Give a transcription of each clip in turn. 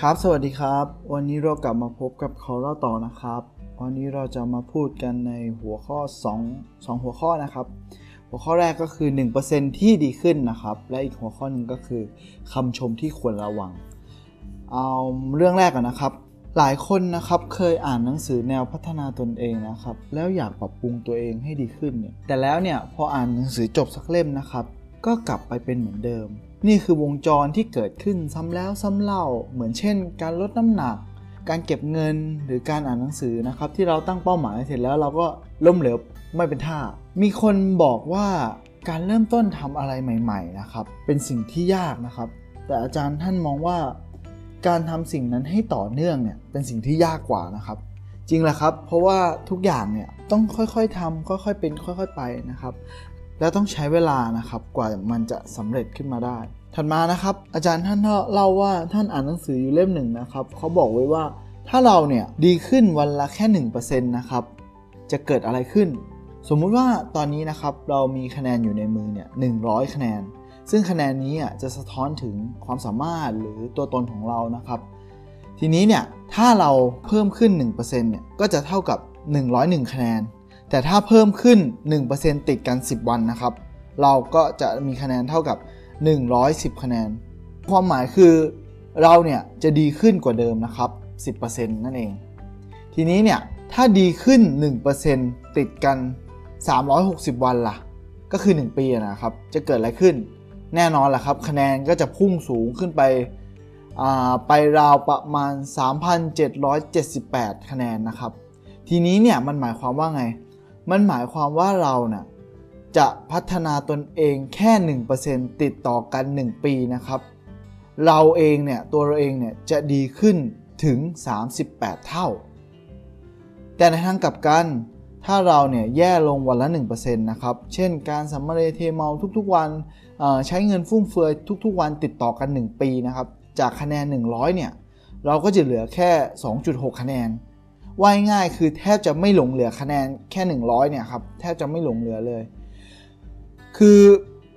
ครับ สวัสดีครับ วันนี้เรากลับมาพบกับเขาเล่าต่อนะครับ วันนี้เราจะมาพูดกันในหัวข้อ 2 2 หัวข้อนะครับ หัวข้อแรกก็คือ 1%ที่ดีขึ้นนะครับ และอีกหัวข้อหนึ่งก็คือคำชมที่ควรระวัง เอาเรื่องแรกก่อนนะครับ หลายคนนะครับเคยอ่านหนังสือแนวพัฒนาตนเองนะครับ แล้วอยากปรับปรุงตัวเองให้ดีขึ้นเนี่ย แต่แล้วเนี่ยพออ่านหนังสือจบสักเล่มนะครับ ก็กลับไปเป็นเหมือนเดิม นี่คือวงจรที่เกิดขึ้นซ้ำแล้วซ้ำเล่า เหมือนเช่น การลดน้ำหนัก การเก็บเงินหรือการอ่านหนังสือนะครับ ที่เราตั้งเป้าหมายเสร็จแล้วเราก็ล้มเหลวไม่เป็นท่า มีคนบอกว่าการเริ่มต้นทำอะไรใหม่ ๆ นะครับ เป็นสิ่งที่ยากนะครับ แต่อาจารย์ท่านมองว่า การทำสิ่งนั้นให้ต่อเนื่องเนี่ยเป็นสิ่งที่ยากกว่านะครับ จริงแหละครับ เพราะว่าทุกอย่างเนี่ยต้องค่อยๆทำค่อยๆเป็น ค่อย ๆ ไปนะครับ แล้วต้องใช้เวลานะครับกว่ามันจะสำเร็จขึ้นมาได้ ถัดมานะครับอาจารย์ท่านเล่าว่าท่านอ่านหนังสืออยู่เล่มหนึ่งนะครับเขาบอกไว้ว่าถ้าเราเนี่ยดีขึ้นวันละแค่1%นะครับจะเกิดอะไรขึ้น สมมุติว่าตอนนี้นะครับเรามีคะแนนอยู่ในมือเนี่ย100 คะแนน ซึ่งคะแนนนี้จะสะท้อนถึงความสามารถหรือตัวตนของเรานะครับ ทีนี้เนี่ยถ้าเราเพิ่มขึ้น1%เนี่ยก็จะเท่ากับ 101 คะแนน แต่ถ้าเพิ่มขึ้น 1%ติดกัน 10 วันนะครับ เราก็จะมีคะแนนเท่ากับ 110 คะแนน ความหมายคือเราเนี่ยจะดีขึ้นกว่าเดิมนะครับ 10%นั่นเอง ทีนี้เนี่ยถ้าดีขึ้น 1%ติดกัน 360 วันล่ะ ก็คือ 1 ปีนะครับ จะเกิดอะไรขึ้น แน่นอนแหละครับ คะแนนก็จะพุ่งสูงขึ้นไปไปราวประมาณ 3,778 คะแนนนะครับ ทีนี้เนี่ยมันหมายความว่าไง มันหมายความว่าเรานะ่ะจะพัฒนาตนเองแค่ 1%ติดต่อกัน 1 ปีนะครับ เราเองเนี่ยตัวเราเองเนี่ยจะดีขึ้นถึง 38 เท่า แต่ในทางกลับกัน ถ้าเราเนี่ยแย่ลงวันละ 1%นะครับ เช่นการสัมมาเรเทเมาทุกๆวันใช้เงินฟุ่มเฟือยทุกๆวันติดต่อกัน 1 ปีนะครับ จากคะแนน 100 เนี่ย เราก็จะเหลือแค่ 2.6 คะแนน ว่ายง่ายคือแทบจะไม่หลงเหลือคะแนนแค่ 100เนี่ยครับแทบจะไม่หลงเหลือเลย คือ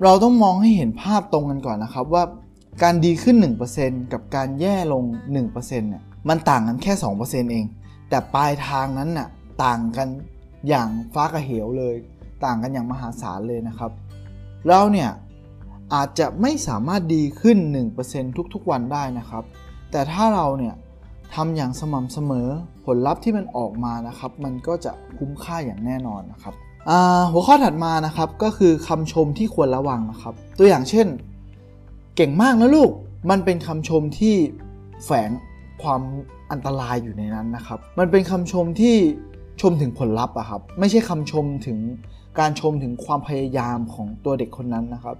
เราต้องมองให้เห็นภาพตรงกันก่อนนะครับว่าการดีขึ้น 1%กับการแย่ลง 1%เนี่ยมันต่างกันแค่ 2%เอง แต่ปลายทางนั้นน่ะต่างกันอย่างฟ้ากับเหวเลย ต่างกันอย่างมหาศาลเลยนะครับ เราเนี่ยอาจจะไม่สามารถดีขึ้น 1%ทุกๆวันได้นะครับ แต่ถ้าเราเนี่ย ทำอย่างสม่ำเสมอผลลัพธ์ที่มันออกมานะครับ มันก็จะคุ้มค่าอย่างแน่นอนนะครับหัวข้อถัดมานะครับก็คือคำชมที่ควรระวังนะครับ ตัวอย่างเช่น เก่งมากนะลูก มันเป็นคำชมที่แฝงความอันตรายอยู่ในนั้นนะครับ มันเป็นคำชมที่ชมถึงผลลัพธ์อะครับ ไม่ใช่คำชมถึงการชมถึงความพยายามของตัวเด็กคนนั้นนะครับ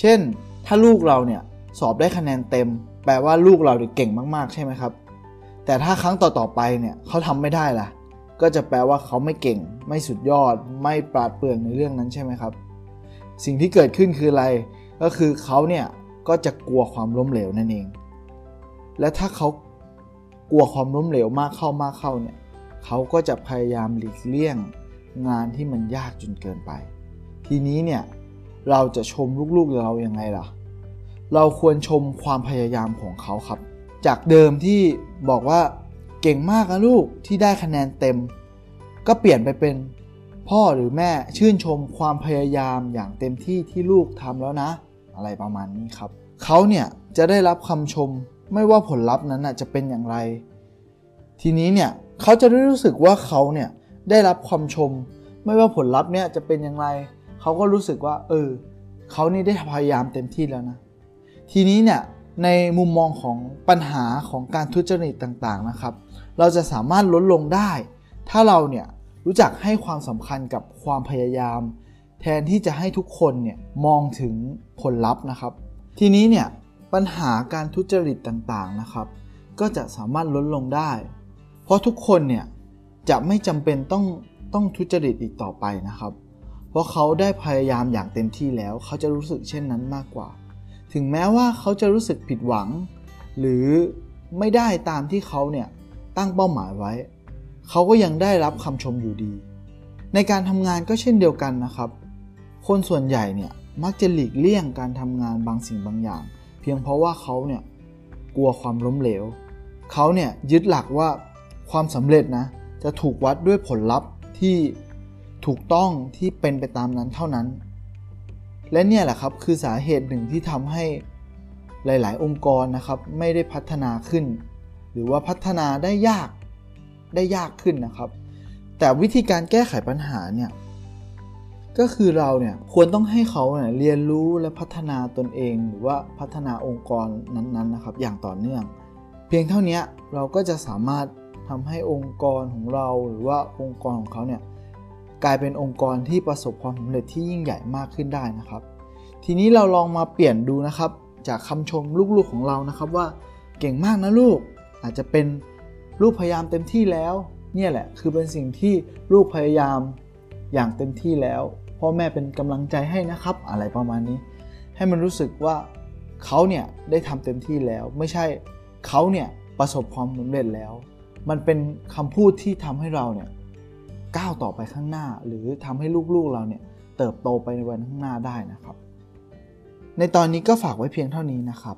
เช่น ถ้าลูกเราเนี่ยสอบได้คะแนนเต็ม แปลว่าลูกเราเก่งมากๆ ใช่ไหมครับ แต่ถ้าครั้งต่อๆไปเนี่ยเขาทำไม่ได้ล่ะ ก็จะแปลว่าเขาไม่เก่ง ไม่สุดยอด ไม่ปราดเปรื่องในเรื่องนั้นใช่ไหมครับ สิ่งที่เกิดขึ้นคืออะไร ก็คือเขาเนี่ยก็จะกลัวความล้มเหลวนั่นเอง และถ้าเขากลัวความล้มเหลวมากเข้ามากเข้าเนี่ยเขาก็จะพยายามหลีกเลี่ยงงานที่มันยากจนเกินไป ทีนี้เนี่ยเราจะชมลูกๆเรายังไงล่ะ เราควรชมความพยายามของเขาครับ จากเดิมที่บอกว่าเก่งมากนะลูกที่ได้คะแนนเต็ม ก็เปลี่ยนไปเป็นพ่อหรือแม่ชื่นชมความพยายามอย่างเต็มที่ที่ลูกทำแล้วนะ อะไรประมาณนี้ครับ เขาเนี่ยจะได้รับคำชมไม่ว่าผลลัพธ์นั้นจะเป็นอย่างไร ทีนี้เนี่ยเขาจะได้รู้สึกว่าเขาเนี่ยได้รับความชม ไม่ว่าผลลัพธ์เนี่ยจะเป็นอย่างไร เขาก็รู้สึกว่า เออเขานี่ได้พยายามเต็มที่แล้วนะ ทีนี้เนี่ย ในมุมมองของปัญหาของการทุจริตต่างๆนะครับ เราจะสามารถลดลงได้ ถ้าเราเนี่ยรู้จักให้ความสำคัญกับความพยายาม แทนที่จะให้ทุกคนเนี่ยมองถึงผลลัพธ์นะครับ ทีนี้เนี่ยปัญหาการทุจริตต่างๆนะครับ ก็จะสามารถลดลงได้ เพราะทุกคนเนี่ยจะไม่จำเป็นต้องต้องทุจริตอีกต่อไปนะครับ เพราะเขาได้พยายามอย่างเต็มที่แล้ว เขาจะรู้สึกเช่นนั้นมากกว่า ถึงแม้ว่าเขาจะรู้สึกผิดหวัง หรือไม่ได้ตามที่เขาเนี่ยตั้งเป้าหมายไว้ เขาก็ยังได้รับคำชมอยู่ดี ในการทำงานก็เช่นเดียวกันนะครับ คนส่วนใหญ่เนี่ยมักจะหลีกเลี่ยงการทำงานบางสิ่งบางอย่าง เพียงเพราะว่าเขาเนี่ยกลัวความล้มเหลว เขาเนี่ยยึดหลักว่าความสำเร็จนะจะถูกวัดด้วยผลลัพธ์ที่ถูกต้องที่เป็นไปตามนั้นเท่านั้น และเนี่ยแหละครับคือสาเหตุหนึ่งที่ทำให้หลาย ๆ องค์กรนะครับไม่ได้พัฒนาขึ้น หรือว่าพัฒนาได้ยากได้ยากขึ้นนะครับ แต่วิธีการแก้ไขปัญหาเนี่ยก็คือเราเนี่ยควรต้องให้เขาเนี่ยเรียนรู้และพัฒนาตนเอง หรือว่าพัฒนาองค์กรนั้นๆนะครับ อย่างต่อเนื่อง เพียงเท่านี้เราก็จะสามารถทำให้องค์กรของเราหรือว่าองค์กรของเขาเนี่ย กลายเป็นองค์กรที่ประสบความสำเร็จที่ยิ่งใหญ่มากขึ้นได้นะครับ ทีนี้เราลองมาเปลี่ยนดูนะครับ จากคำชมลูกๆของเรานะครับว่าเก่งมากนะลูก อาจจะเป็นลูกพยายามเต็มที่แล้ว เนี่ยแหละคือเป็นสิ่งที่ลูกพยายามอย่างเต็มที่แล้วพ่อแม่เป็นกำลังใจให้นะครับ อะไรประมาณนี้ ให้มันรู้สึกว่าเขาเนี่ยได้ทำเต็มที่แล้ว ไม่ใช่เขาเนี่ยประสบความสำเร็จแล้ว มันเป็นคำพูดที่ทำให้เราเนี่ย ก้าวต่อไปข้างหน้า หรือทำให้ลูกๆเราเนี่ยเติบโตไปในวันข้างหน้าได้นะครับ ในตอนนี้ก็ฝากไว้เพียงเท่านี้นะครับ